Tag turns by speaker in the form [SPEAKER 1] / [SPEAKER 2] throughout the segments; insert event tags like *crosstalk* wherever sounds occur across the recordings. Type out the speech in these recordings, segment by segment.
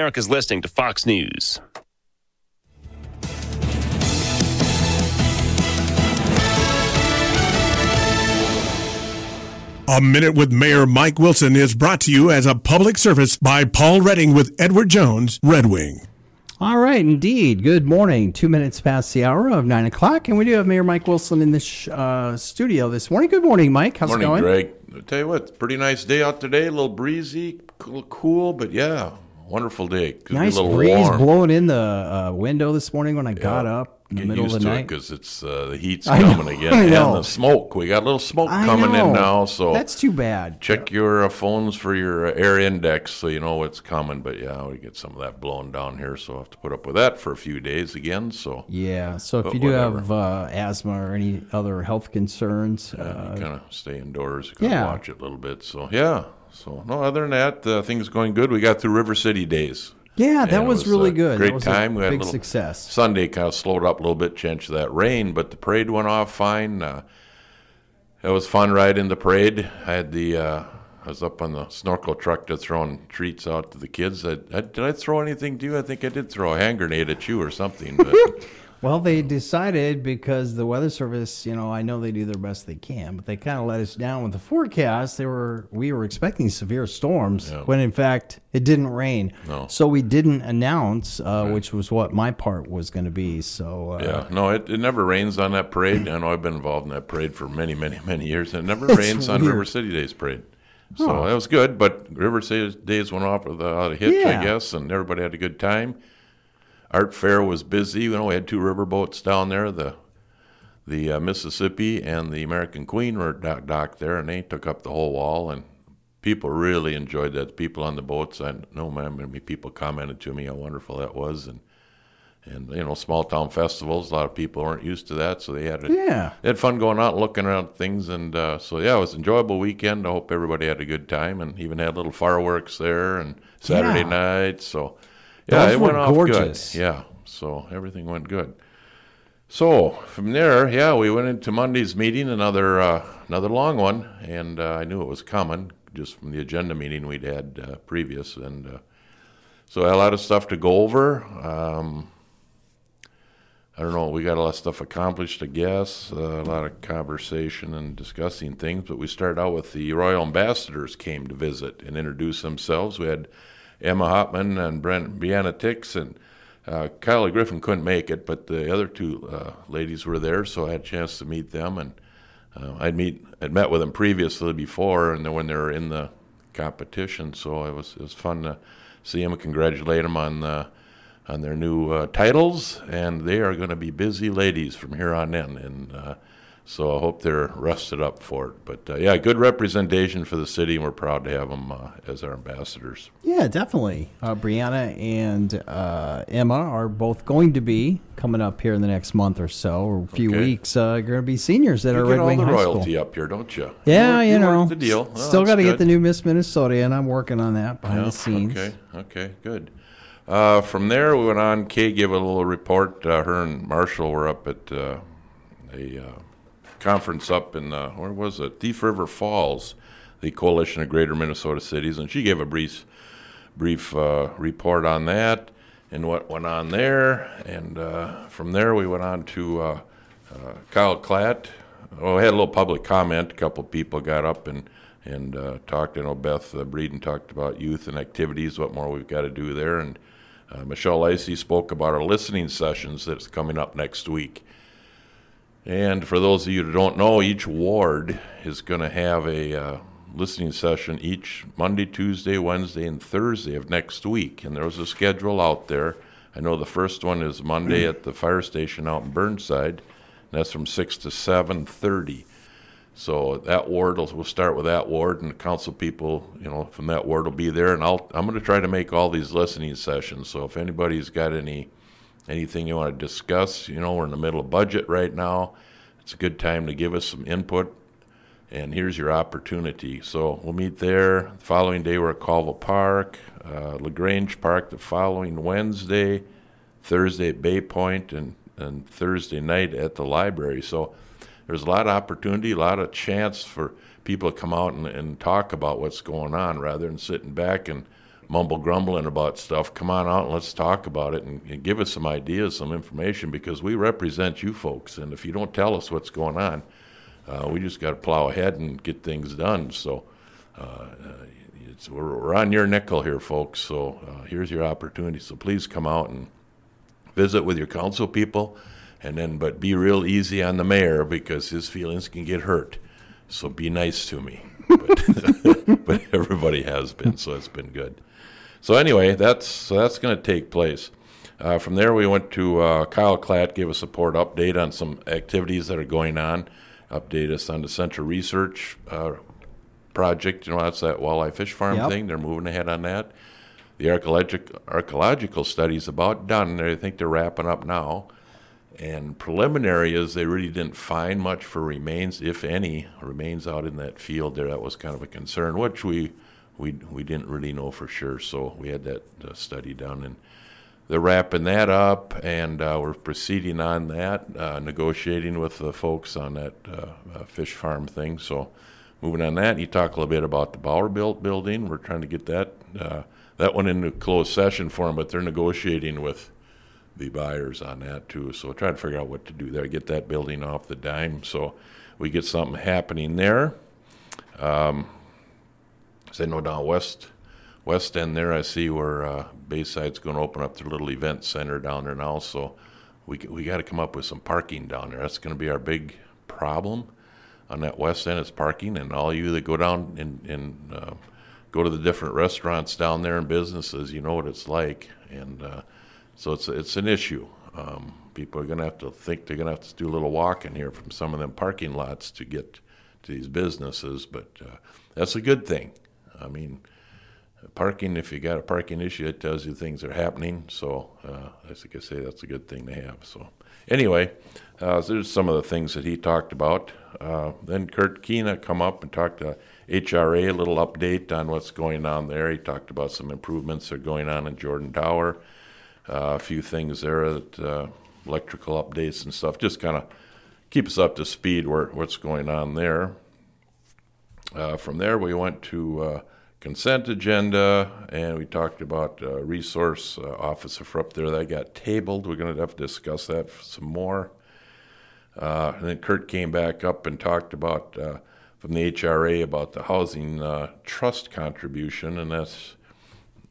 [SPEAKER 1] America's listening to Fox News.
[SPEAKER 2] A Minute with Mayor Mike Wilson is brought to you as a public service by Paul Redding with Edward Jones, Red Wing.
[SPEAKER 3] All right, indeed. Good morning. Two minutes past the hour of nine o'clock, and we do have Mayor Mike Wilson in this uh, studio this morning. Good morning, Mike. How's
[SPEAKER 4] morning,
[SPEAKER 3] it going?
[SPEAKER 4] Greg. I tell you what, pretty nice day out today. A little breezy, cool, cool but yeah, wonderful day.
[SPEAKER 3] Nice breeze
[SPEAKER 4] warm.
[SPEAKER 3] blowing in the uh, window this morning when I got up in the
[SPEAKER 4] Get
[SPEAKER 3] middle of the
[SPEAKER 4] to
[SPEAKER 3] night.
[SPEAKER 4] because it's uh, the heat's
[SPEAKER 3] I know,
[SPEAKER 4] coming again,
[SPEAKER 3] I
[SPEAKER 4] and
[SPEAKER 3] know.
[SPEAKER 4] the smoke. We got a little smoke
[SPEAKER 3] I
[SPEAKER 4] coming
[SPEAKER 3] know.
[SPEAKER 4] in now, so
[SPEAKER 3] That's too bad.
[SPEAKER 4] check your uh, phones for your uh, air index so you know what's coming. But yeah, we get some of that blowing down here, so I have to put up with that for a few days again. So
[SPEAKER 3] Yeah. So if
[SPEAKER 4] But
[SPEAKER 3] you do
[SPEAKER 4] whatever.
[SPEAKER 3] have uh, asthma or any other health concerns, uh,
[SPEAKER 4] kind of stay indoors, kind of
[SPEAKER 3] yeah.
[SPEAKER 4] watch it a little bit. So yeah. So no, other than that, uh, things going good. We got through River City days.
[SPEAKER 3] yeah, that
[SPEAKER 4] it
[SPEAKER 3] was, really
[SPEAKER 4] a
[SPEAKER 3] good.
[SPEAKER 4] Great
[SPEAKER 3] that was
[SPEAKER 4] time. We had
[SPEAKER 3] big
[SPEAKER 4] a little
[SPEAKER 3] success.
[SPEAKER 4] Sunday kind of slowed up a little bit, changed to that rain, but the parade went off fine. Uh, it was fun riding the parade. I had the uh, I was up on the snorkel truck to throwing treats out to the kids. I, I, did I throw anything to you? I think I did throw a hand grenade at you or something. But *laughs*
[SPEAKER 3] Well, they decided because the weather service, you know, I know they do their best they can, but they kind of let us down with the forecast. They were we were expecting severe storms
[SPEAKER 4] Yeah.
[SPEAKER 3] when in fact it didn't rain.
[SPEAKER 4] No.
[SPEAKER 3] So we didn't announce, uh, which was what my part was going to be. So uh,
[SPEAKER 4] yeah, no, it, it never rains on that parade. I know I've been involved in that parade for many, many, many years, and it never *laughs* rains on. River City Days parade. So that was good, but River City Days went off without a hitch,
[SPEAKER 3] Yeah.
[SPEAKER 4] I guess, and everybody had a good time. Art Fair was busy. You know, we had two river boats down there, the the uh, Mississippi and the American Queen were dock, docked there, and they took up the whole wall, and people really enjoyed that. People on the boats, I know many people commented to me how wonderful that was, and and you know, small town festivals. A lot of people weren't used to that, so they had a,
[SPEAKER 3] Yeah.
[SPEAKER 4] they had fun going out looking around things, and uh, so yeah, it was an enjoyable weekend. I hope everybody had a good time, and even had little fireworks there and Saturday
[SPEAKER 3] Yeah.
[SPEAKER 4] night. So yeah,
[SPEAKER 3] Those
[SPEAKER 4] it went off
[SPEAKER 3] gorgeous.
[SPEAKER 4] good. Yeah, so everything went good. So from there, yeah, we went into Monday's meeting, another uh, another long one, and uh, I knew it was coming just from the agenda meeting we'd had uh, previous, and uh, so I had a lot of stuff to go over. Um, I don't know. We got a lot of stuff accomplished, I guess. Uh, a lot of conversation and discussing things. But we started out with the royal ambassadors came to visit and introduce themselves. We had Emma Hopman and Brent Brianna Tix and uh, Kylie Griffin couldn't make it, but the other two uh, ladies were there, so I had a chance to meet them. And uh, I'd meet, I'd met with them previously before, and then when they were in the competition, so it was it was fun to see them and congratulate them on. Uh, on their new uh, titles, and they are going to be busy ladies from here on in. And uh, so I hope they're rested up for it. But uh, yeah, good representation for the city, and we're proud to have them uh, as our ambassadors.
[SPEAKER 3] Yeah, definitely. Uh, Brianna and uh, Emma are both going to be coming up here in the next month or so, or a few
[SPEAKER 4] Okay.
[SPEAKER 3] weeks. Uh, going to be seniors at
[SPEAKER 4] You
[SPEAKER 3] our Red
[SPEAKER 4] all
[SPEAKER 3] Wing
[SPEAKER 4] the royalty up here, don't you?
[SPEAKER 3] Yeah,
[SPEAKER 4] work-
[SPEAKER 3] you,
[SPEAKER 4] work
[SPEAKER 3] know,
[SPEAKER 4] the deal.
[SPEAKER 3] Still got to get the new Miss Minnesota, and I'm working on that behind
[SPEAKER 4] Yeah,
[SPEAKER 3] the scenes.
[SPEAKER 4] Okay, okay, good. Uh, from there, we went on. Kay gave a little report. Uh, her and Marshall were up at uh, a uh, conference up in, uh, where was it? Thief River Falls, the Coalition of Greater Minnesota Cities, and she gave a brief, brief uh, report on that and what went on there. And uh, from there, we went on to uh, uh, Kyle Klatt. Oh, we had a little public comment. A couple of people got up and and uh, talked. I know Beth Breeden talked about youth and activities, what more we've got to do there. And uh, Michelle Liese spoke about our listening sessions that's coming up next week. And for those of you who don't know, each ward is going to have a uh, listening session each Monday, Tuesday, Wednesday, and Thursday of next week. And there's a schedule out there. I know the first one is Monday at the fire station out in Burnside. And that's from six to seven thirty. So that ward will we'll start with that ward, and the council people, you know, from that ward will be there. And I'll I'm going to try to make all these listening sessions. So if anybody's got any anything you want to discuss, you know, we're in the middle of budget right now. It's a good time to give us some input. And here's your opportunity. So we'll meet there. The following day, we're at Colville Park, uh, LaGrange Park the following Wednesday, Thursday at Bay Point, and, and Thursday night at the library. So there's a lot of opportunity, a lot of chance for people to come out and, and talk about what's going on rather than sitting back and mumble grumbling about stuff, come on out and let's talk about it and, and give us some ideas, some information, because we represent you folks. And if you don't tell us what's going on, uh, we just got to plow ahead and get things done. So uh, it's, we're, we're on your nickel here, folks. So uh, here's your opportunity. So please come out and visit with your council people, and then but be real easy on the mayor because his feelings can get hurt. So be nice to me. But, *laughs* but everybody has been, so it's been good. So anyway, that's so that's going to take place. Uh, from there, we went to uh, Kyle Klatt, gave us a port update on some activities that are going on. Update us on the Central Research uh, project. You know, that's that walleye fish farm
[SPEAKER 3] Yep.
[SPEAKER 4] thing. They're moving ahead on that. The archaeological archaeological study is about done. I think they're wrapping up now. And preliminary is they really didn't find much for remains, if any, remains out in that field there. That was kind of a concern, which we we we didn't really know for sure. So we had that uh, study done, and they're wrapping that up, and uh, we're proceeding on that, uh, negotiating with the folks on that uh, uh, fish farm thing. So moving on that, you talk a little bit about the Bauer built building. We're trying to get that uh, that one into closed session for them, but they're negotiating with the buyers on that too. So trying to figure out what to do there, get that building off the dime, so we get something happening there. Um, know down west, west end there, I see where uh, Bayside's going to open up their little event center down there now. So we we got to come up with some parking down there. That's going to be our big problem on that west end is parking, and all you that go down and and uh, go to the different restaurants down there and businesses, you know what it's like, and uh, so it's it's an issue. Um, people are going to have to think they're going to have to do a little walking here from some of them parking lots to get to these businesses, but uh, that's a good thing. I mean, parking, if you got a parking issue, it tells you things are happening. So, uh, as I say, that's a good thing to have. So, anyway, uh, there's some of the things that he talked about. Uh, then Kurt Keena come up and talked to HRA, a little update on what's going on there. He talked about some improvements that are going on in Jordan Tower, uh, a few things there that uh, electrical updates and stuff. Just kind of keep us up to speed where what's going on there. Uh, from there, we went to uh, consent agenda, and we talked about uh, resource uh, officer for up there. That got tabled. We're going to have to discuss that some more. Uh, and then Kurt came back up and talked about uh, from the HRA about the housing trust contribution, and that's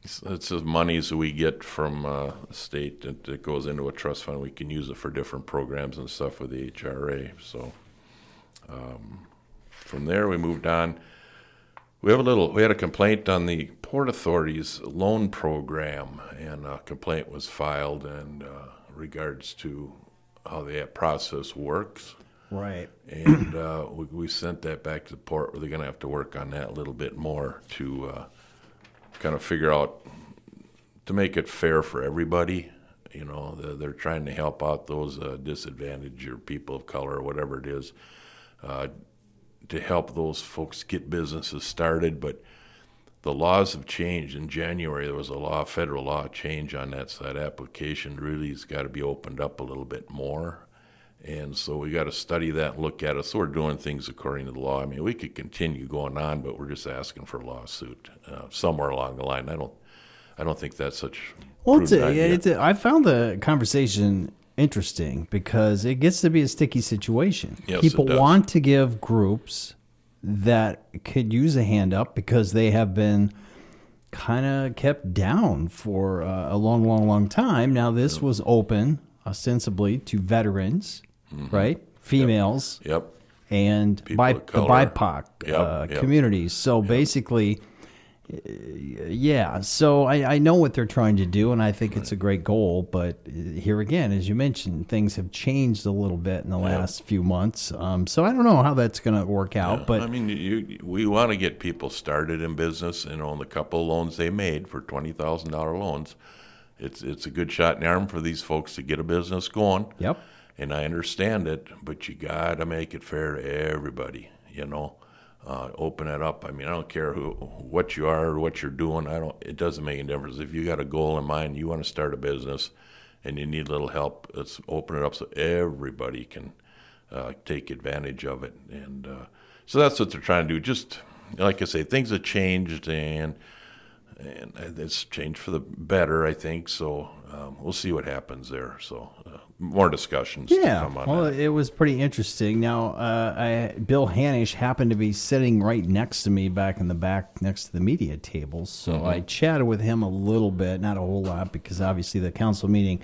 [SPEAKER 4] it's the monies we get from uh, the state that, that goes into a trust fund. We can use it for different programs and stuff with the HRA. So um, from there, we moved on. We have a little. We had a complaint on the Port Authority's loan program, and a complaint was filed in uh, regards to how that process works.
[SPEAKER 3] Right.
[SPEAKER 4] And uh, we, we sent that back to the port. Where they're going to have to work on that a little bit more to uh, kind of figure out to make it fair for everybody. You know, they're, they're trying to help out those uh, disadvantaged or people of color or whatever it is, uh, to help those folks get businesses started. But the laws have changed. In January, there was a law, federal law change on that, so that application really has got to be opened up a little bit more. And so we got to study that and look at it. So we're doing things according to the law. I mean, we could continue going on, but we're just asking for a lawsuit uh, somewhere along the line. I don't, I don't think that's such.
[SPEAKER 3] Well, it's a,
[SPEAKER 4] idea.
[SPEAKER 3] it's a, I found the conversation interesting because it gets to be a sticky situation.
[SPEAKER 4] Yes,
[SPEAKER 3] People want to give groups that could use a hand up because they have been kind of kept down for uh, a long, long, long time. Now, this was open ostensibly to veterans, right? Females
[SPEAKER 4] Yep.
[SPEAKER 3] and
[SPEAKER 4] People
[SPEAKER 3] bi- the. BIPOC
[SPEAKER 4] Yep,
[SPEAKER 3] uh,
[SPEAKER 4] yep.
[SPEAKER 3] communities. So basically, yeah. So I, I know what they're trying to do, and I think it's a great goal. But uh, here again, as you mentioned, things have changed a little bit in the last few months. Um, so I don't know how that's going to work out. But
[SPEAKER 4] I mean, you, we want to get people started in business, and on the couple loans they made for twenty thousand dollar loans, it's it's a good shot in the arm for these folks to get a business going.
[SPEAKER 3] yep.
[SPEAKER 4] And I understand it, but you got to make it fair to everybody. You know, uh, open it up. I mean, I don't care who, what you are or what you're doing. I don't. It doesn't make any difference. If you got a goal in mind, you want to start a business, and you need a little help. Let's open it up so everybody can uh, take advantage of it. And uh, so that's what they're trying to do. Just like I say, things have changed, and and it's changed for the better, I think. So um, we'll see what happens there. So uh, more discussions. to
[SPEAKER 3] Yeah,
[SPEAKER 4] come on
[SPEAKER 3] well,
[SPEAKER 4] that.
[SPEAKER 3] it was pretty interesting. Now, uh, I, Bill Hanisch happened to be sitting right next to me back in the back next to the media table. So
[SPEAKER 4] Mm-hmm.
[SPEAKER 3] I chatted with him a little bit, not a whole lot, because obviously the council meeting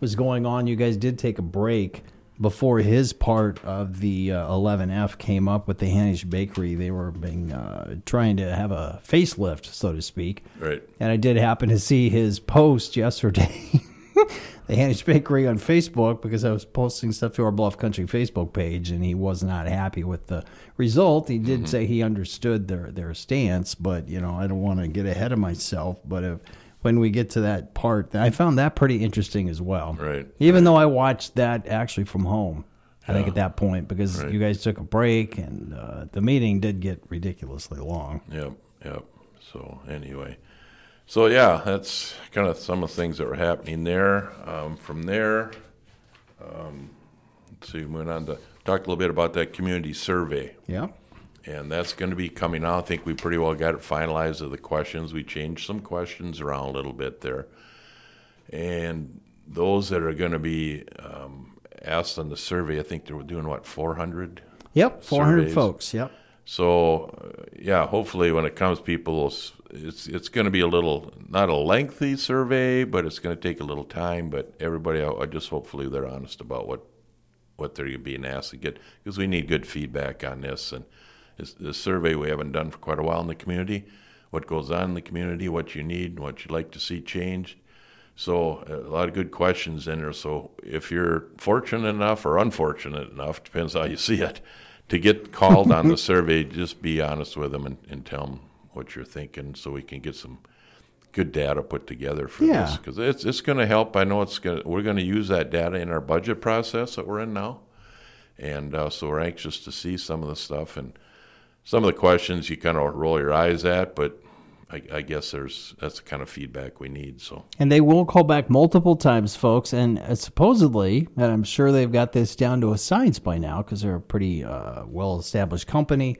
[SPEAKER 3] was going on. You guys did take a break before his part of the uh, 11F came up with the Hanisch Bakery. They were being uh, trying to have a facelift, so to speak.
[SPEAKER 4] Right.
[SPEAKER 3] And I did happen to see his post yesterday, *laughs* the Hanisch Bakery on Facebook, because I was posting stuff to our Bluff Country Facebook page, and he was not happy with the result. He did say he understood their their stance, but you know, I don't want to get ahead of myself. But if when we get to that part, I found that pretty interesting as well.
[SPEAKER 4] Right.
[SPEAKER 3] Even though I watched that actually from home. I think at that point because
[SPEAKER 4] Right.
[SPEAKER 3] you guys took a break and uh, the meeting did get ridiculously long.
[SPEAKER 4] Yep, yep. So anyway, so yeah, that's kind of some of the things that were happening there. Um, from there, um, let's see, we went on to talk a little bit about that community survey,
[SPEAKER 3] Yeah.
[SPEAKER 4] And that's going to be coming out. I think we pretty well got it finalized of the questions. We changed some questions around a little bit there, and those that are going to be um, asked on the survey, I think they were doing what 400.
[SPEAKER 3] Yep. 400
[SPEAKER 4] Surveys.
[SPEAKER 3] folks. Yep.
[SPEAKER 4] So, uh, yeah, hopefully when it comes, people, it's it's going to be a little not a lengthy survey, but it's going to take a little time. But everybody, I, I just hopefully they're honest about what what they're being asked to get because we need good feedback on this and this, this survey we haven't done for quite a while in the community. What goes on in the community, what you need, what you'd like to see changed. So a lot of good questions in there. So if you're fortunate enough or unfortunate enough, depends how you *laughs* see it, to get called on the *laughs* survey, just be honest with them and, and tell them what you're thinking, so we can get some good data put together for
[SPEAKER 3] Yeah.
[SPEAKER 4] this because it's it's going to help. I know it's going. We're going to use that data in our budget process that we're in now, and uh, so we're anxious to see some of the stuff and some of the questions you kind of roll your eyes at, but. I, I guess there's that's the kind of feedback we need. So
[SPEAKER 3] And they will call back multiple times, folks. And uh, supposedly, and I'm sure they've got this down to a science by now because they're a pretty uh, well established company,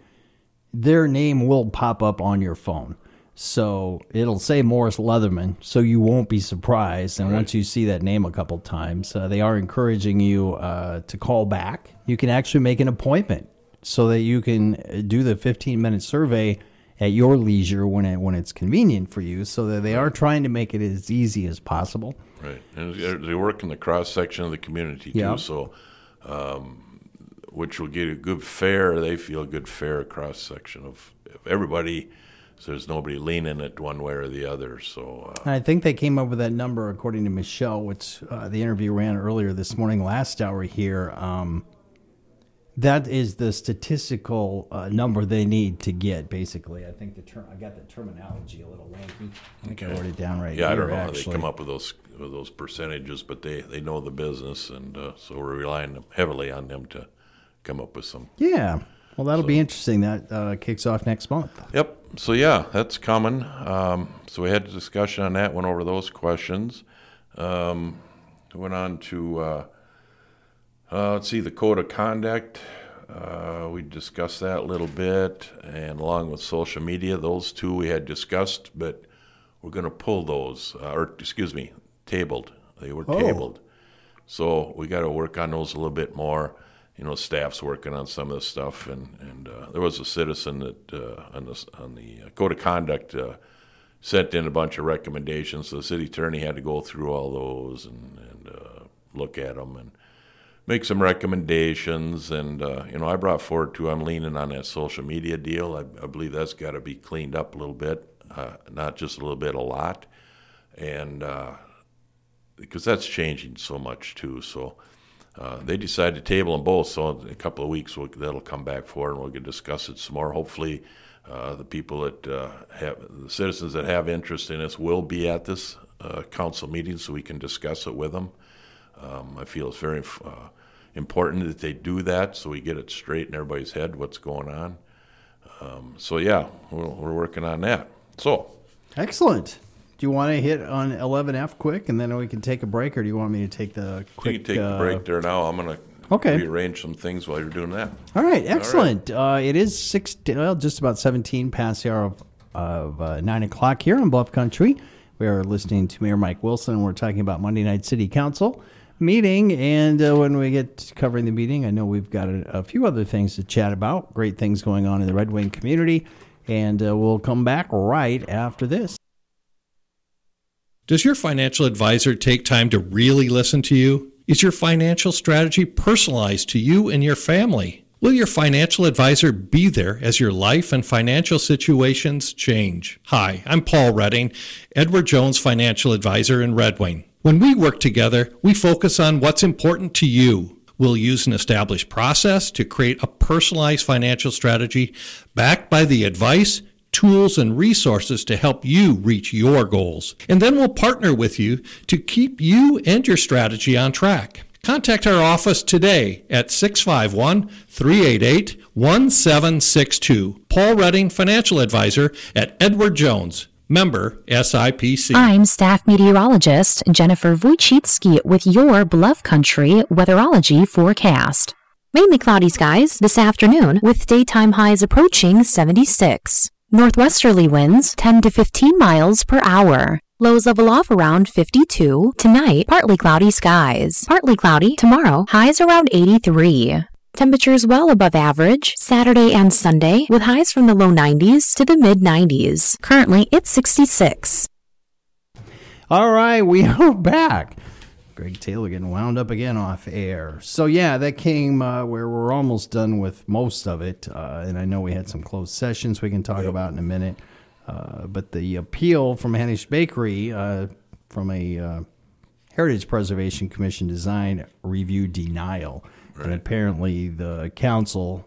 [SPEAKER 3] their name will pop up on your phone. So it'll say Morris Leatherman, so you won't be surprised. And once you see that name a couple times, uh, they are encouraging you uh, to call back. You can actually make an appointment so that you can uh, do the 15 minute survey at your leisure when it when it's convenient for you. So that they are trying to make it as easy as possible.
[SPEAKER 4] Right, and they- work in the cross section of the community too.
[SPEAKER 3] Yeah.
[SPEAKER 4] So, um, which will get a good fair. They feel a good fair cross section of, of everybody. So there's nobody leaning it one way or the other. So uh,
[SPEAKER 3] And I think they came up with that number according to Michelle, which uh, the interview ran earlier this morning, last hour here. Um, that is the statistical uh, number they need to get. Basically, I think the term. I got the terminology a little wanky. I think I wrote it down right
[SPEAKER 4] yeah, I don't know how they come up with those with those percentages, but they they know the business, and uh, so we're relying heavily on them to come up with some
[SPEAKER 3] Yeah. Well, that'll be interesting. That uh, kicks off next month.
[SPEAKER 4] Yep. So yeah, that's coming. Um, so we had a discussion on that. Went over those questions. Um, went on to uh, let's see the code of conduct. Uh, we discussed that a little bit, and along with social media, those two we had discussed, but we're going to pull those, uh, or excuse me, tabled. They were
[SPEAKER 3] Oh.
[SPEAKER 4] tabled. So we got to work on those a little bit more. You know, staff's working on some of the stuff, and and uh, there was a citizen that uh, on the on the uh, code of conduct uh, sent in a bunch of recommendations. So the city attorney had to go through all those and and uh, look at them and make some recommendations. And uh, you know, I brought forward too. I'm leaning on that social media deal. I, I believe that's got to be cleaned up a little bit, uh, not just a little bit, a lot, and. Uh, because that's changing so much too. So uh, they decided to table them both. So in a couple of weeks, we'll, that'll come back forward and we'll discuss it some more. Hopefully, uh, the people that have the citizens that have interest in this will be at this council meeting, so we can discuss it with them. Um, I feel it's very uh, important that they do that, so we get it straight in everybody's head what's going on. Um, so yeah, we're, we're working on that. So.
[SPEAKER 3] Excellent. Do you want to hit on 11F quick, and then we can take a break, or do you want me to take the quick?
[SPEAKER 4] You can take
[SPEAKER 3] uh,
[SPEAKER 4] the break there now. I'm going to
[SPEAKER 3] Okay.
[SPEAKER 4] rearrange some things while you're doing that.
[SPEAKER 3] All right, excellent. Uh, it is six, well, just about 17 past the hour of of uh, 9 o'clock here on Bluff Country. We are listening to Mayor Mike Wilson, and we're talking about Monday Night City Council meeting. And uh, when we get to covering the meeting, I know we've got a, a, few other things to chat about. Great things going on in the Red Wing community. And uh, we'll come back right after this.
[SPEAKER 5] Does your financial advisor take time to really listen to you? Is your financial strategy personalized to you and your family? Will your financial advisor be there as your life and financial situations change? Hi, I'm Paul Redding, Edward Jones financial advisor in Red Wing. When we work together, we focus on what's important to you. We'll use an established process to create a personalized financial strategy backed by the advice, tools, and resources to help you reach your goals. And then we'll partner with you to keep you and your strategy on track. Contact our office today at 651 388 1762. Paul Redding, Financial Advisor at Edward Jones. Member SIPC.
[SPEAKER 6] I'm staff meteorologist Jennifer Wojcicki with your Bluff Country weatherology forecast. Mainly cloudy skies this afternoon with daytime highs approaching 76. Northwesterly winds 10 to 15 miles per hour. Lows level off around 52. Tonight, partly cloudy skies. Partly cloudy tomorrow. Highs around 83. Temperatures well above average Saturday and Sunday with highs from the low 90s to the mid 90s. Currently, it's 66.
[SPEAKER 3] All right, we *laughs* are back. Greg Taylor getting wound up again off air. So yeah, that came uh, where we're almost done with most of it, uh, and I know we had some closed sessions we can talk yep. about in a minute. Uh, but the appeal from Hanisch Bakery uh, from a uh, Heritage Preservation Commission design review denial Right. And apparently the council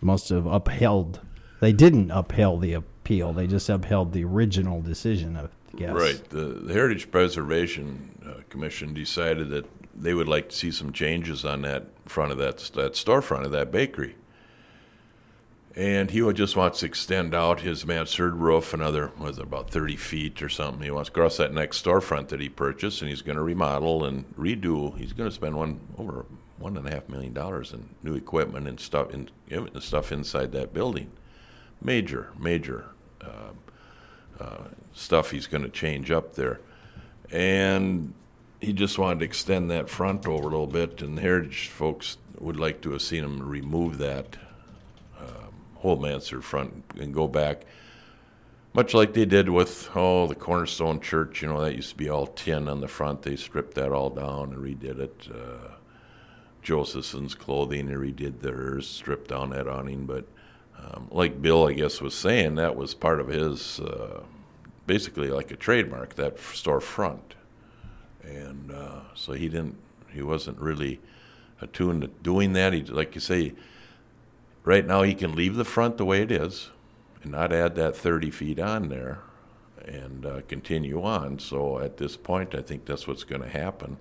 [SPEAKER 3] must have upheld. They didn't upheld the appeal. They just upheld the original decision. I guess.
[SPEAKER 4] Right. The, the Heritage Preservation uh, Commission decided that they would like to see some changes on that front of that that storefront of that bakery. And he would just wants to extend out his mansard roof another, was about 30 feet or something. He wants to cross that next storefront that he purchased, and he's going to remodel and redo. He's going to spend one over one and a half million dollars in new equipment and stuff and stuff inside that building. Major, major uh, uh, stuff he's going to change up there, and he just wanted to extend that front over a little bit. And the Heritage folks would like to have seen him remove that um, whole mansard front and go back. Much like they did with oh the Cornerstone Church, you know that used to be all tin on the front. They stripped that all down and redid it. Uh, Josephson's clothing and redid theirs, stripped down that awning. But um, like Bill, I guess, was saying, that was part of his, uh, basically like a trademark, that storefront. And uh, so he didn't, he wasn't really attuned to doing that. He, like you say, right now he can leave the front the way it is and not add that 30 feet on there and uh, continue on. So at this point, I think that's what's going to happen.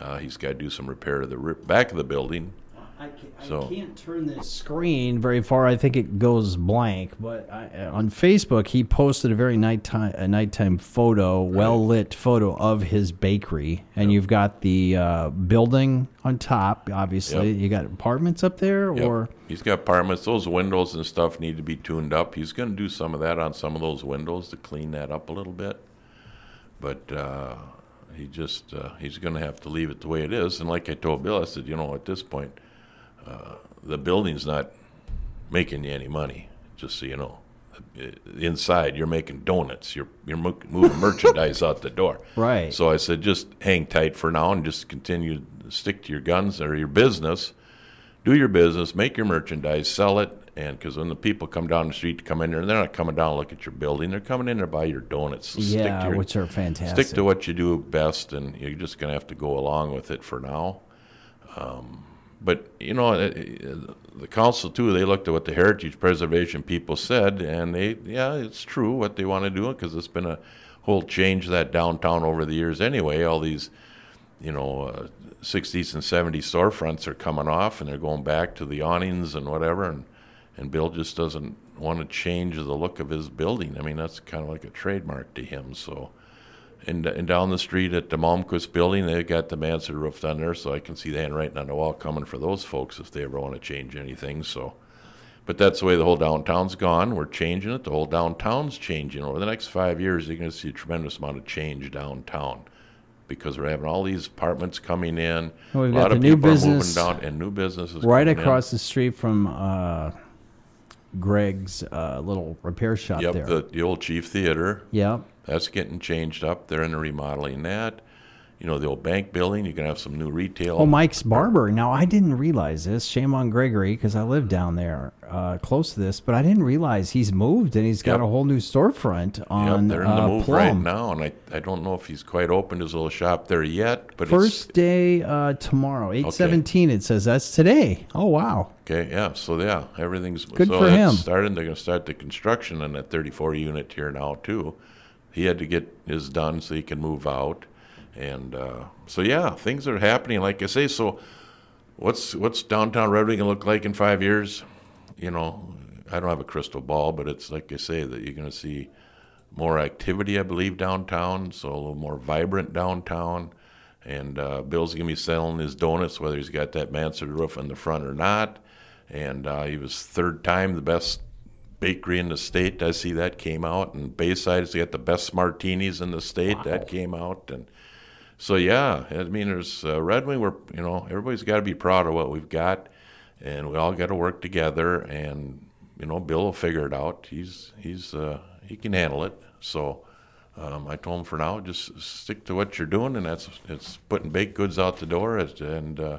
[SPEAKER 4] Uh, he's got to do some repair to the back of the building.
[SPEAKER 3] I can't, so. I can't turn this screen very far. I think it goes blank. But I, on Facebook, he posted a very nighttime, a nighttime photo, right. well lit photo of his bakery, and yep. you've got the uh, building on top. Obviously, yep. you got apartments up there, yep. or
[SPEAKER 4] he's got apartments. Those windows and stuff need to be tuned up. He's going to do some of that on some of those windows to clean that up a little bit. But uh, he just uh, he's going to have to leave it the way it is. And like I told Bill, I said, you know, at this point, uh, the building's not making you any money. Just so you know, inside you're making donuts. You're you're moving merchandise out the door. *laughs*
[SPEAKER 3] Right.
[SPEAKER 4] So I said, just hang tight for now and just continue to stick to your guns or your business. Do your business, make your merchandise, sell it, and because when the people come down the street to come in there, they're not coming down to look at your building. They're coming in there to buy your donuts. So
[SPEAKER 3] yeah,
[SPEAKER 4] your,
[SPEAKER 3] which are fantastic.
[SPEAKER 4] Stick to what you do best, and you're just going to have to go along with it for now. Um, but you know, the council too. They looked at what the heritage preservation people said, and they, yeah, it's true what they want to do because it's been a whole change that downtown over the years. Anyway, all these, you know, uh, 60s and 70s storefronts are coming off, and they're going back to the awnings and whatever, and and Bill just doesn't want to change the look of his building. I mean, that's kind of like a trademark to him. So, and and down the street at the Malmquist building, they've got the mansard roof down there, so I can see the handwriting on the wall coming for those folks if they ever want to change anything. So, But that's the way the whole downtown's gone. We're changing it. The whole downtown's changing. Over the next five years, you're going to see a tremendous amount of change downtown because we're having all these apartments coming in.
[SPEAKER 3] Well, we've
[SPEAKER 4] a lot
[SPEAKER 3] got
[SPEAKER 4] of
[SPEAKER 3] the new
[SPEAKER 4] people
[SPEAKER 3] business
[SPEAKER 4] are moving down, and new businesses
[SPEAKER 3] right
[SPEAKER 4] coming in.
[SPEAKER 3] across the street from uh, Greg's uh, little repair shop
[SPEAKER 4] Yep,
[SPEAKER 3] there.
[SPEAKER 4] the, the old Chief Theater.
[SPEAKER 3] yep.
[SPEAKER 4] That's getting changed up. They're in the remodeling that. You know, the old bank building. You can have some new retail.
[SPEAKER 3] Oh, Mike's Barber. Now, I didn't realize this. Shame on Gregory because I live down there uh, close to this, but I didn't realize he's moved and he's got
[SPEAKER 4] Yep.
[SPEAKER 3] a whole new storefront
[SPEAKER 4] Yep,
[SPEAKER 3] on
[SPEAKER 4] they're in the
[SPEAKER 3] uh,
[SPEAKER 4] move
[SPEAKER 3] Plum.
[SPEAKER 4] right now, and I, I don't know if he's quite opened his little shop there yet. But
[SPEAKER 3] First day uh, tomorrow, eight seventeen. It says that's today. Oh wow!
[SPEAKER 4] okay. Yeah, so yeah, everything's
[SPEAKER 3] Good
[SPEAKER 4] so
[SPEAKER 3] for him.
[SPEAKER 4] Started. They're going to start the construction on that 34 unit here now too. He had to get his done so he can move out, and uh, so yeah, things are happening. Like I say, so what's what's downtown Red Wing gonna look like in five years? You know, I don't have a crystal ball, but it's like I say that you're gonna see more activity, I believe, downtown. So a little more vibrant downtown. And uh, Bill's gonna be selling his donuts, whether he's got that mansard roof in the front or not. And uh, he was third time the best bakery in the state. I see that came out. And Bayside's got the best martinis in the state. That came out. And so yeah, I mean, there's uh, Red Wing. We're you know everybody's got to be proud of what we've got, and we all got to work together. And you know, Bill will figure it out. He's he's uh, he can handle it. So um, I told him for now, just stick to what you're doing, and that's it's putting baked goods out the door, and uh,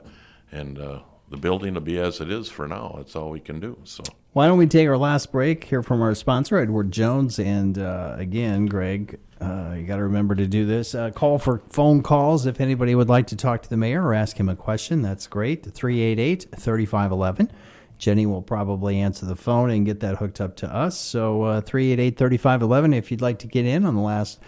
[SPEAKER 4] and uh, the building will be as it is for now. That's all we can do. So
[SPEAKER 3] Why don't we take our last break? Hear from our sponsor, Edward Jones, and uh, again, Greg. Uh, you got to remember to do this. Uh, call for phone calls if anybody would like to talk to the mayor or ask him a question. That's great. 388 3511. Jenny will probably answer the phone and get that hooked up to us. So uh, 388 3511 if you'd like to get in on the last,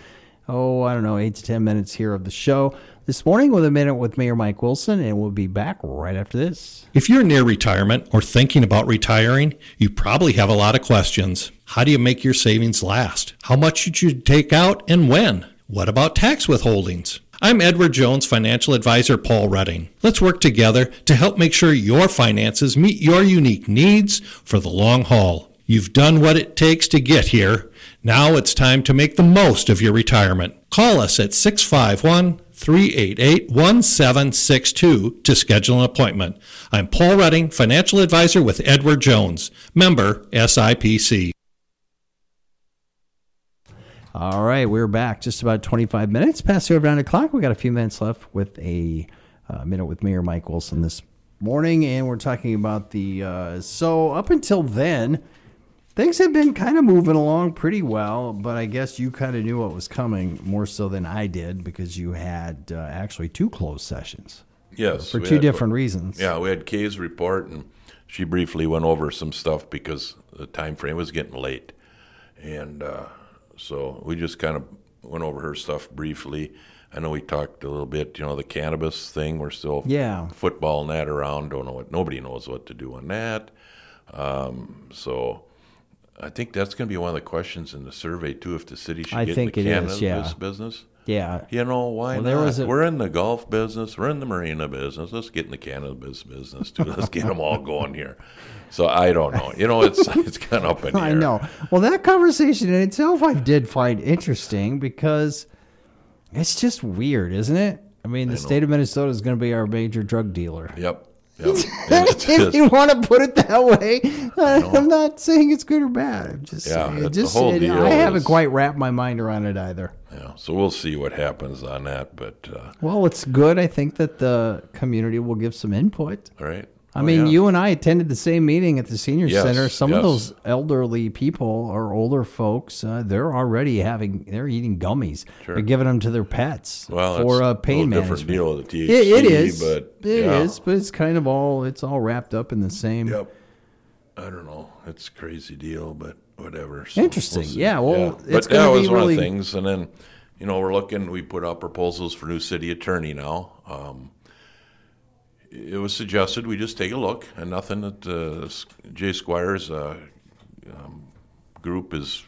[SPEAKER 3] oh, I don't know, eight to 10 minutes here of the show. This morning with a minute with Mayor Mike Wilson, and we'll be back right after this.
[SPEAKER 5] If you're near retirement or thinking about retiring, you probably have a lot of questions. How do you make your savings last? How much should you take out and when? What about tax withholdings? I'm Edward Jones financial advisor Paul Redding. Let's work together to help make sure your finances meet your unique needs for the long haul. You've done what it takes to get here. Now it's time to make the most of your retirement. Call us at 651 388 1762 to schedule an appointment. I'm Paul Redding, financial advisor with Edward Jones, member SIPC.
[SPEAKER 3] All right, we're back. Just about 25 minutes past the over 9 o'clock. We got a few minutes left with a uh, minute with Mayor Mike Wilson this morning, and we're talking about the. Uh, so up until then, things have been kind of moving along pretty well, but I guess you kind of knew what was coming more so than I did because you had uh, actually two closed sessions
[SPEAKER 4] yes,
[SPEAKER 3] for two
[SPEAKER 4] had-
[SPEAKER 3] different reasons.
[SPEAKER 4] Yeah, we had Kay's report, and she briefly went over some stuff because the time frame was getting late, and uh, so we just kind of went over her stuff briefly. I know we talked a little bit, you know, the cannabis thing. We're still
[SPEAKER 3] Yeah.
[SPEAKER 4] footballing that around. Don't know what. Nobody knows what to do on that. Um, so. I think that's going to be one of the questions in the survey too. If the city should
[SPEAKER 3] I
[SPEAKER 4] get
[SPEAKER 3] think
[SPEAKER 4] in
[SPEAKER 3] it
[SPEAKER 4] the
[SPEAKER 3] is,
[SPEAKER 4] cannabis
[SPEAKER 3] yeah.
[SPEAKER 4] business,
[SPEAKER 3] Yeah.
[SPEAKER 4] you know why
[SPEAKER 3] Well,
[SPEAKER 4] not?
[SPEAKER 3] there was a-
[SPEAKER 4] we're in the golf business. We're in the marina business. Let's get in the cannabis business too. Let's get them all going here. So I don't know. You know, it's *laughs* it's kind of up in the
[SPEAKER 3] I
[SPEAKER 4] air.
[SPEAKER 3] know. Well, that conversation in itself I did find interesting because it's just weird, isn't it? I mean, the state of Minnesota is going to be our major drug dealer.
[SPEAKER 4] Yep. Yep. *laughs*
[SPEAKER 3] If you want to put it that way, I'm not saying it's good or bad. I'm just
[SPEAKER 4] Yeah,
[SPEAKER 3] saying, just
[SPEAKER 4] the whole
[SPEAKER 3] it-
[SPEAKER 4] deal
[SPEAKER 3] I haven't quite wrapped my mind around it either.
[SPEAKER 4] yeah. So we'll see what happens on that. But uh,
[SPEAKER 3] Well, it's good. I think that the community will give some input.
[SPEAKER 4] all right.
[SPEAKER 3] I
[SPEAKER 4] Oh,
[SPEAKER 3] mean,
[SPEAKER 4] yeah.
[SPEAKER 3] you and I attended the same meeting at the senior
[SPEAKER 4] Yes,
[SPEAKER 3] center. Some of those elderly people or older folks, uh, they're already having, they're eating gummies.
[SPEAKER 4] Sure.
[SPEAKER 3] They're giving them to their pets
[SPEAKER 4] Well,
[SPEAKER 3] for
[SPEAKER 4] it's
[SPEAKER 3] uh,
[SPEAKER 4] a
[SPEAKER 3] pain
[SPEAKER 4] little different deal with the
[SPEAKER 3] It, it
[SPEAKER 4] THC,
[SPEAKER 3] is,
[SPEAKER 4] but
[SPEAKER 3] it
[SPEAKER 4] yeah.
[SPEAKER 3] is, but it's kind of all, it's all wrapped up in the same.
[SPEAKER 4] Yep. I don't know. It's a crazy deal, but whatever. So
[SPEAKER 3] Interesting.
[SPEAKER 4] see.
[SPEAKER 3] Yeah, well, it's
[SPEAKER 4] but that was one
[SPEAKER 3] really-
[SPEAKER 4] of the things. And then, you know, we're looking. We put out proposals for new city attorney now. Um, it was suggested we just take a look, and nothing that uh, Jay Squires uh, um, group is,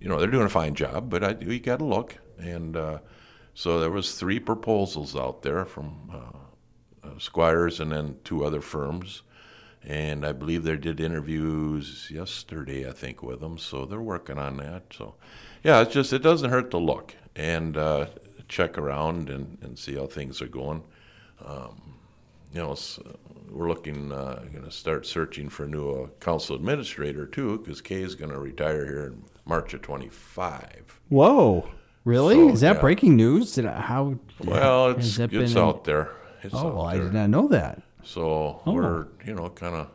[SPEAKER 4] you know, they're doing a fine job, but I, we got to look. And uh, so there was three proposals out there from uh, uh, Squires and then two other firms and I believe they did interviews yesterday, I think, with them. So they're working on that. So, yeah, it's just it doesn't hurt to look and uh, check around and, and see how things are going. Um, you know, we're looking uh, going to start searching for a new uh, council administrator too, because Kay is going to retire here in March of 25.
[SPEAKER 3] Whoa, really?
[SPEAKER 4] So,
[SPEAKER 3] Is that
[SPEAKER 4] yeah.
[SPEAKER 3] breaking news? Did I, how?
[SPEAKER 4] Well, it's
[SPEAKER 3] been in-
[SPEAKER 4] out there. It's
[SPEAKER 3] Oh,
[SPEAKER 4] out
[SPEAKER 3] well, I did not know that.
[SPEAKER 4] So
[SPEAKER 3] Oh.
[SPEAKER 4] we're you know kind of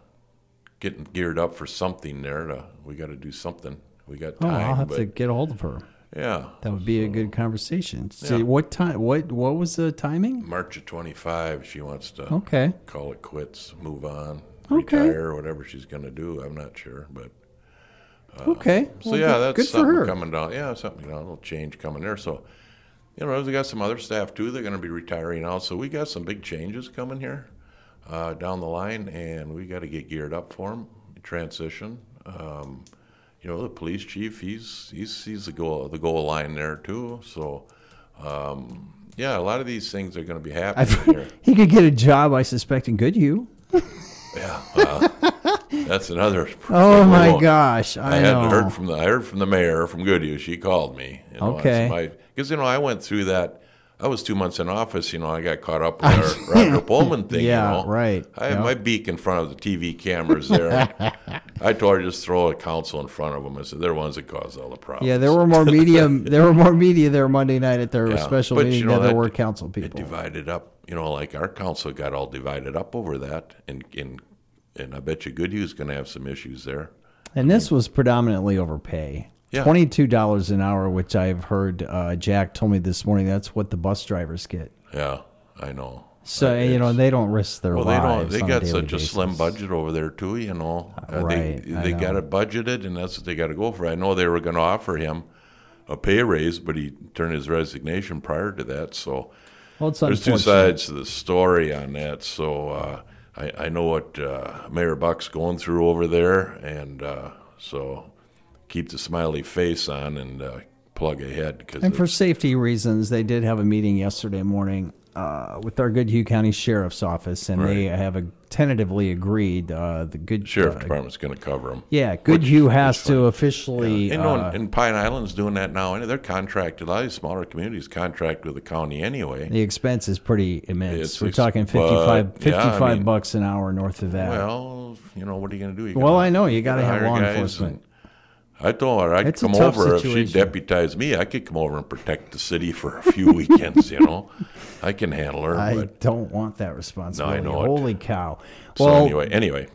[SPEAKER 4] getting geared up for something there. To, we got to do something. We got
[SPEAKER 3] Oh,
[SPEAKER 4] time.
[SPEAKER 3] I'll have to get a hold of her.
[SPEAKER 4] Yeah,
[SPEAKER 3] That would be a good conversation. See,
[SPEAKER 4] Yeah.
[SPEAKER 3] what time? What what was the timing?
[SPEAKER 4] March of 25. She wants to
[SPEAKER 3] Okay.
[SPEAKER 4] call it quits, move on,
[SPEAKER 3] Okay.
[SPEAKER 4] retire, whatever she's going to do. I'm not sure, but
[SPEAKER 3] Okay.
[SPEAKER 4] so
[SPEAKER 3] Well,
[SPEAKER 4] yeah,
[SPEAKER 3] good,
[SPEAKER 4] that's
[SPEAKER 3] good for her.
[SPEAKER 4] coming down. Yeah, something you know, a little change coming there. So you know, we got some other staff too. They're going to be retiring out. So we got some big changes coming here uh, down the line, and we got to get geared up for them. Transition. Um, you know, the police chief, he's he's he's the goal the goal line there too. So. Um, yeah, a lot of these things are going to be happening here. *laughs*
[SPEAKER 3] he could get a job, I suspect, in Goodhue.
[SPEAKER 4] Yeah, uh, that's another. *laughs*
[SPEAKER 3] Oh *laughs* my gosh! I,
[SPEAKER 4] I had
[SPEAKER 3] know.
[SPEAKER 4] heard from the I heard from the mayor from Goodhue. She called me. You know,
[SPEAKER 3] Okay.
[SPEAKER 4] Because you know I went through that. I was two months in office. You know I got caught up with our *laughs* Roger Pohlman thing.
[SPEAKER 3] Yeah,
[SPEAKER 4] you know.
[SPEAKER 3] right.
[SPEAKER 4] I had
[SPEAKER 3] Yep.
[SPEAKER 4] my beak in front of the TV cameras there. *laughs* I told her just throw a council in front of them. I said they're the ones that cause all the problems.
[SPEAKER 3] yeah, there were more media. *laughs* there were more media there Monday night at their
[SPEAKER 4] Yeah,
[SPEAKER 3] special meeting
[SPEAKER 4] you know,
[SPEAKER 3] than there were council
[SPEAKER 4] It
[SPEAKER 3] people.
[SPEAKER 4] divided up. You know, like our council got all divided up over that, and and and I bet you Goodhue's going to have some issues there.
[SPEAKER 3] And this was predominantly overpay.
[SPEAKER 4] Yeah.
[SPEAKER 3] Twenty-two dollars an hour, which I've heard uh, Jack told me this morning. That's what the bus drivers get.
[SPEAKER 4] Yeah, I know.
[SPEAKER 3] So you know they don't risk their
[SPEAKER 4] Well, they don't. They got
[SPEAKER 3] a
[SPEAKER 4] such a slim budget over there too. You know, Uh,
[SPEAKER 3] Right,
[SPEAKER 4] They they got it budgeted, and that's what they got to go for. I know they were going to offer him a pay raise, but he turned his resignation prior to that. So
[SPEAKER 3] Well,
[SPEAKER 4] there's two sides to the story on that. So uh, I I know what uh, Mayor Buck's going through over there, and uh, so keep the smiley face on and uh, plug ahead because
[SPEAKER 3] And for safety reasons, they did have a meeting yesterday morning uh, with our Goodhue County Sheriff's Office, and they have a, tentatively agreed uh, the good
[SPEAKER 4] sheriff
[SPEAKER 3] uh,
[SPEAKER 4] department's going to cover them.
[SPEAKER 3] Yeah, Goodhue has to officially.
[SPEAKER 4] And, no,
[SPEAKER 3] uh,
[SPEAKER 4] and Pine Island's doing that now. And they're contracted. A lot of these smaller communities contract with the county anyway.
[SPEAKER 3] the expense is pretty immense.
[SPEAKER 4] It's
[SPEAKER 3] We're
[SPEAKER 4] ex-
[SPEAKER 3] talking 55,
[SPEAKER 4] but, yeah, I mean-
[SPEAKER 3] bucks an hour north of that.
[SPEAKER 4] Well, you know, what are you going to do?
[SPEAKER 3] Well, I know, you gotta have law enforcement.
[SPEAKER 4] and- I told her I'd come over if she deputized me. I could come over and protect the city for a few *laughs* weekends. You know, I can handle her.
[SPEAKER 3] I don't want that responsibility.
[SPEAKER 4] know it.
[SPEAKER 3] Holy cow.
[SPEAKER 4] so
[SPEAKER 3] Well,
[SPEAKER 4] anyway, anyway,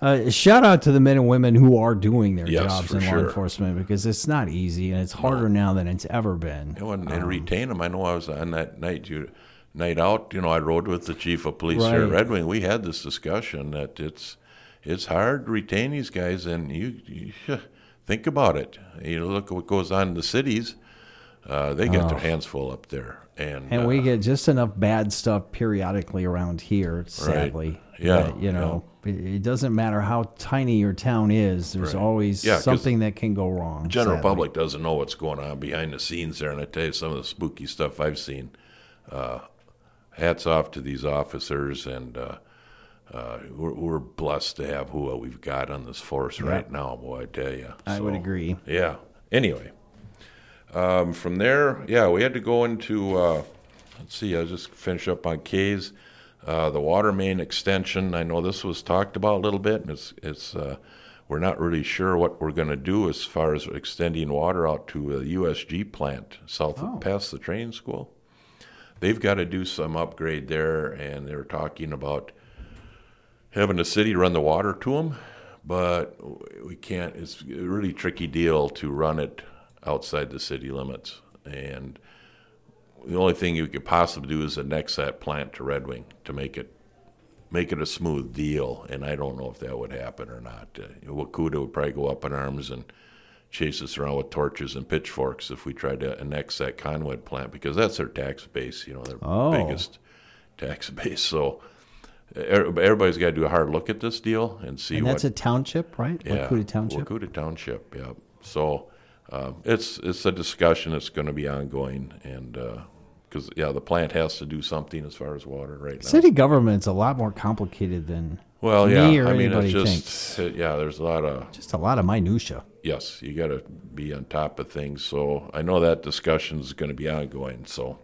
[SPEAKER 3] uh, shout out to the men and women who are doing their
[SPEAKER 4] Yes,
[SPEAKER 3] jobs in law enforcement because it's not easy and it's harder now than it's ever been.
[SPEAKER 4] you know, and,
[SPEAKER 3] Um,
[SPEAKER 4] and retain them. I know I was on that night. You. Night out, you know, I rode with the chief of police here at Red Wing. We had this discussion that it's it's hard to retain these guys, and you, you think about it. You look at what goes on in the cities; uh, they get their hands full up there, and
[SPEAKER 3] Oh. And
[SPEAKER 4] uh,
[SPEAKER 3] we get just enough bad stuff periodically around here, sadly.
[SPEAKER 4] Yeah,
[SPEAKER 3] that, you know, it, it doesn't matter how tiny your town is, there's
[SPEAKER 4] Right.
[SPEAKER 3] always
[SPEAKER 4] Yeah,
[SPEAKER 3] something that can go wrong.
[SPEAKER 4] general
[SPEAKER 3] sadly.
[SPEAKER 4] public doesn't know what's going on behind the scenes there. And I tell you, some of the spooky stuff I've seen. Uh, hats off to these officers, and uh, uh, we're, we're blessed to have who we've got on this force right now. Boy, I tell you,
[SPEAKER 3] I would agree.
[SPEAKER 4] Yeah. Anyway, um, from there, yeah, we had to go into. Uh, let's see. I'll just finish up on Kay's. Uh, the water main extension. I know this was talked about a little bit, and it's it's. Uh, we're not really sure what we're going to do as far as extending water out to a USG plant south of past the train school. They've got to do some upgrade there, and they're talking about having the city run the water to them, but we can't. It's a really tricky deal to run it outside the city limits, and the only thing you could possibly do is annex that plant to Red Wing to make it make it a smooth deal. And I don't know if that would happen or not. Uh, Wakuta would probably go up in arms and chase us around with torches and pitchforks if we tried to annex that Conway plant because that's their tax base. You know, their
[SPEAKER 3] Oh.
[SPEAKER 4] biggest tax *laughs* base. So. Er- Everybody's got to do a hard look at this deal and see
[SPEAKER 3] And
[SPEAKER 4] what
[SPEAKER 3] that's a township, right?
[SPEAKER 4] yeah,
[SPEAKER 3] Wakuta Township.
[SPEAKER 4] Wakuta Township, yeah. So um, it's it's a discussion that's going to be ongoing, and uh, because yeah, the plant has to do something as far as water right now.
[SPEAKER 3] City government's a lot more complicated than
[SPEAKER 4] well, yeah, I mean it's just it- yeah, there's a lot of
[SPEAKER 3] Just a lot of minutia.
[SPEAKER 4] yes, you got to be on top of things. So I know that discussion is going to be ongoing. So,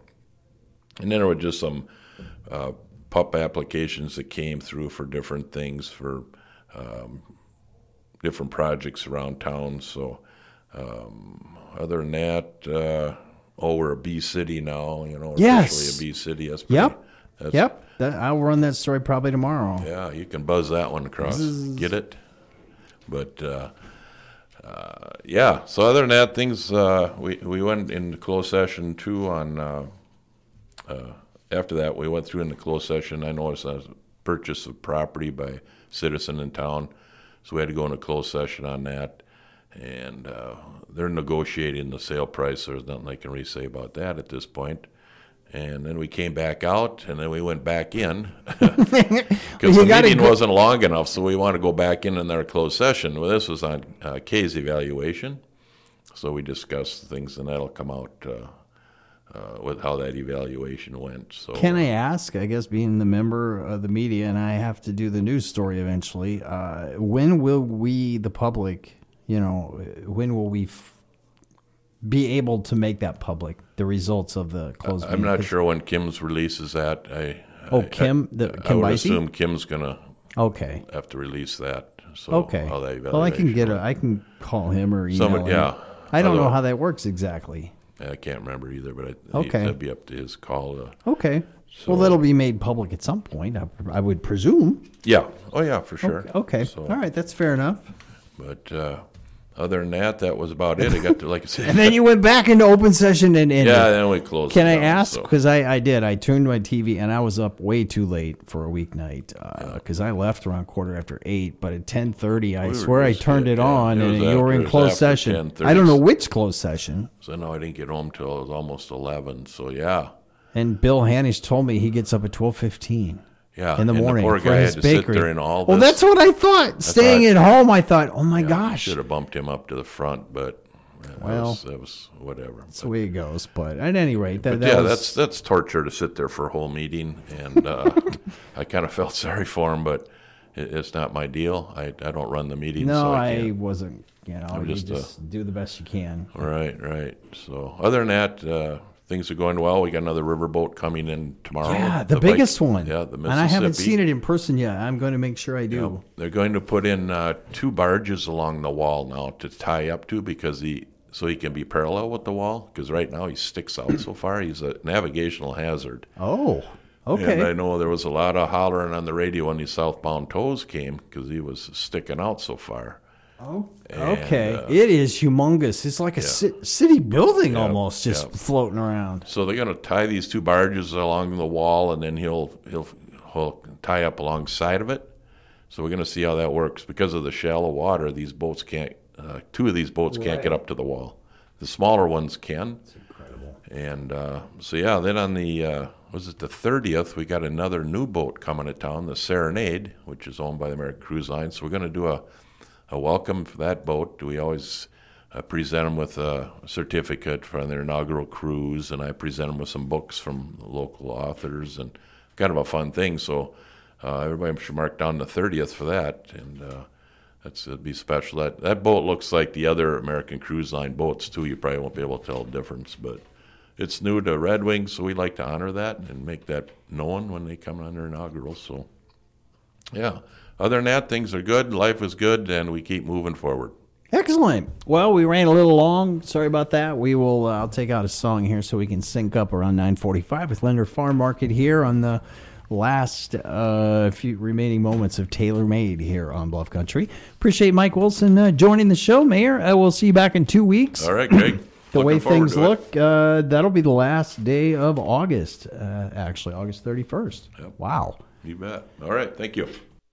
[SPEAKER 4] and then there were just some uh, pup applications that came through for different things for um, different projects around town. So, um, other than that, uh, oh, we're a bee city now. You know,
[SPEAKER 3] Yes.
[SPEAKER 4] officially a bee city. That's pretty,
[SPEAKER 3] Yep.
[SPEAKER 4] That's,
[SPEAKER 3] Yep. That, I'll run that story probably tomorrow.
[SPEAKER 4] Yeah, you can buzz that one across. Get it? But uh, uh, yeah. So other than that, things uh, we we went into closed session too. On uh, uh, after that, we went through in the closed session. I noticed a purchase of property by citizen in town, so we had to go into closed session on that. And uh, they're negotiating the sale price. So there's nothing I can really say about that at this point. And then we came back out, and then we went back in *laughs* because the meeting
[SPEAKER 3] go-
[SPEAKER 4] wasn't long enough. So we want to go back in in our closed session. Well, this was on uh, Kay's evaluation, so we discussed things, and that'll come out uh, uh, with how that evaluation went. So
[SPEAKER 3] Can I ask, I guess being the member of the media and I have to do the news story eventually, uh, when will we, the public, you know, when will we f- be able to make that public, the results of the closed
[SPEAKER 4] I'm not sure when Kim's releases that. I
[SPEAKER 3] Oh,
[SPEAKER 4] I-
[SPEAKER 3] Kim- the-
[SPEAKER 4] I, would
[SPEAKER 3] Bicey?
[SPEAKER 4] assume Kim's gonna
[SPEAKER 3] Okay.
[SPEAKER 4] have to release that. So
[SPEAKER 3] Okay.
[SPEAKER 4] how that
[SPEAKER 3] Well, I can get a. I can call him or email
[SPEAKER 4] Someone-
[SPEAKER 3] him.
[SPEAKER 4] yeah.
[SPEAKER 3] I don't know how that works exactly.
[SPEAKER 4] I can't remember either, but I,
[SPEAKER 3] Okay.
[SPEAKER 4] that'd be up to his call. To,
[SPEAKER 3] Okay.
[SPEAKER 4] So-
[SPEAKER 3] well, that'll be made public at some point, I, I would presume.
[SPEAKER 4] yeah. Oh yeah, for sure.
[SPEAKER 3] Okay.
[SPEAKER 4] So,
[SPEAKER 3] All right. That's fair enough.
[SPEAKER 4] But uh, other than that, that was about it. I got to like I said. *laughs*
[SPEAKER 3] And then you went back into open session and,
[SPEAKER 4] yeah, then we closed.
[SPEAKER 3] Can I
[SPEAKER 4] down,
[SPEAKER 3] ask?
[SPEAKER 4] so-
[SPEAKER 3] Because I, I did. I tuned my TV and I was up way too late for a weeknight uh, because I left around quarter after eight. But at ten thirty, I
[SPEAKER 4] We were
[SPEAKER 3] swear I
[SPEAKER 4] just-
[SPEAKER 3] turned it
[SPEAKER 4] yeah,
[SPEAKER 3] on
[SPEAKER 4] it
[SPEAKER 3] and
[SPEAKER 4] was
[SPEAKER 3] you were
[SPEAKER 4] after-
[SPEAKER 3] in
[SPEAKER 4] was
[SPEAKER 3] closed
[SPEAKER 4] after
[SPEAKER 3] session.
[SPEAKER 4] 10:30.
[SPEAKER 3] I don't know which closed session.
[SPEAKER 4] So no, I didn't get home till it was almost eleven. So yeah,
[SPEAKER 3] And Bill Hanisch told me he gets up at twelve fifteen.
[SPEAKER 4] Yeah.
[SPEAKER 3] In the morning
[SPEAKER 4] the poor
[SPEAKER 3] for
[SPEAKER 4] guy
[SPEAKER 3] his
[SPEAKER 4] had to
[SPEAKER 3] bakery.
[SPEAKER 4] sit there in all
[SPEAKER 3] well, that's what I thought. Staying
[SPEAKER 4] thought-
[SPEAKER 3] at home, I thought, oh my gosh,
[SPEAKER 4] Should have bumped him up to the front, but yeah, that,
[SPEAKER 3] Well,
[SPEAKER 4] was, that was whatever.
[SPEAKER 3] that's the way it goes. But at any rate, that,
[SPEAKER 4] But
[SPEAKER 3] that
[SPEAKER 4] yeah,
[SPEAKER 3] was,
[SPEAKER 4] that's that's torture to sit there for a whole meeting, and uh, *laughs* I kind of felt sorry for him, but it, it's not my deal. I, I don't run the meeting,
[SPEAKER 3] no,
[SPEAKER 4] so I
[SPEAKER 3] I wasn't. You know,
[SPEAKER 4] I'm
[SPEAKER 3] you
[SPEAKER 4] just,
[SPEAKER 3] just do the best you can.
[SPEAKER 4] Right, right. So other than that, uh, things are going well. We got another riverboat coming in tomorrow.
[SPEAKER 3] Yeah, the,
[SPEAKER 4] Vic-
[SPEAKER 3] biggest one.
[SPEAKER 4] Yeah, the Mississippi.
[SPEAKER 3] and I haven't seen it in person yet. I'm going to make sure I do.
[SPEAKER 4] They're going to put in uh, two barges along the wall now to tie up to because he so he can be parallel with the wall. Because right now he sticks out so far. He's a navigational hazard.
[SPEAKER 3] Oh, Okay.
[SPEAKER 4] And I know there was a lot of hollering on the radio when these southbound tows came because he was sticking out so far.
[SPEAKER 3] Okay.
[SPEAKER 4] uh,
[SPEAKER 3] it is humongous. It's like a ci- city building almost just
[SPEAKER 4] yeah.
[SPEAKER 3] floating around.
[SPEAKER 4] So they're going to tie these two barges along the wall, and then he'll he'll he'll tie up alongside of it. So we're going to see how that works because of the shallow water. These boats can't. Uh, two of these boats can't get up to the wall. The smaller ones can. That's incredible. And uh, so yeah, then on the uh, was it the thirtieth, we got another new boat coming to town, the Serenade, which is owned by the American Cruise Line. So we're going to do a a welcome for that boat. We always uh, present them with a certificate for their inaugural cruise, and I present them with some books from local authors, and kind of a fun thing. So uh, everybody should mark down the thirtieth for that, and uh, that's it'd be special. That that boat looks like the other American Cruise Line boats too. You probably won't be able to tell the difference, but it's new to Red Wings, so we like to honor that and make that known when they come on their inaugural. So, yeah. Other than that, things are good. Life is good, and we keep moving forward.
[SPEAKER 3] Excellent. Well, we ran a little long. Sorry about that. We will. Uh, I'll take out a song here so we can sync up around 9:45 with Lender Farm Market here on the last uh, few remaining moments of Taylor Made here on Bluff Country. Appreciate Mike Wilson uh, joining the show, Mayor. Uh, we'll see you back in two weeks.
[SPEAKER 4] All right, Greg. *clears throat*
[SPEAKER 3] the way
[SPEAKER 4] Looking
[SPEAKER 3] things look, uh, that'll be the last day of August. Uh, actually, August 31st.
[SPEAKER 4] Yep.
[SPEAKER 3] Wow.
[SPEAKER 4] You bet. All right. Thank you.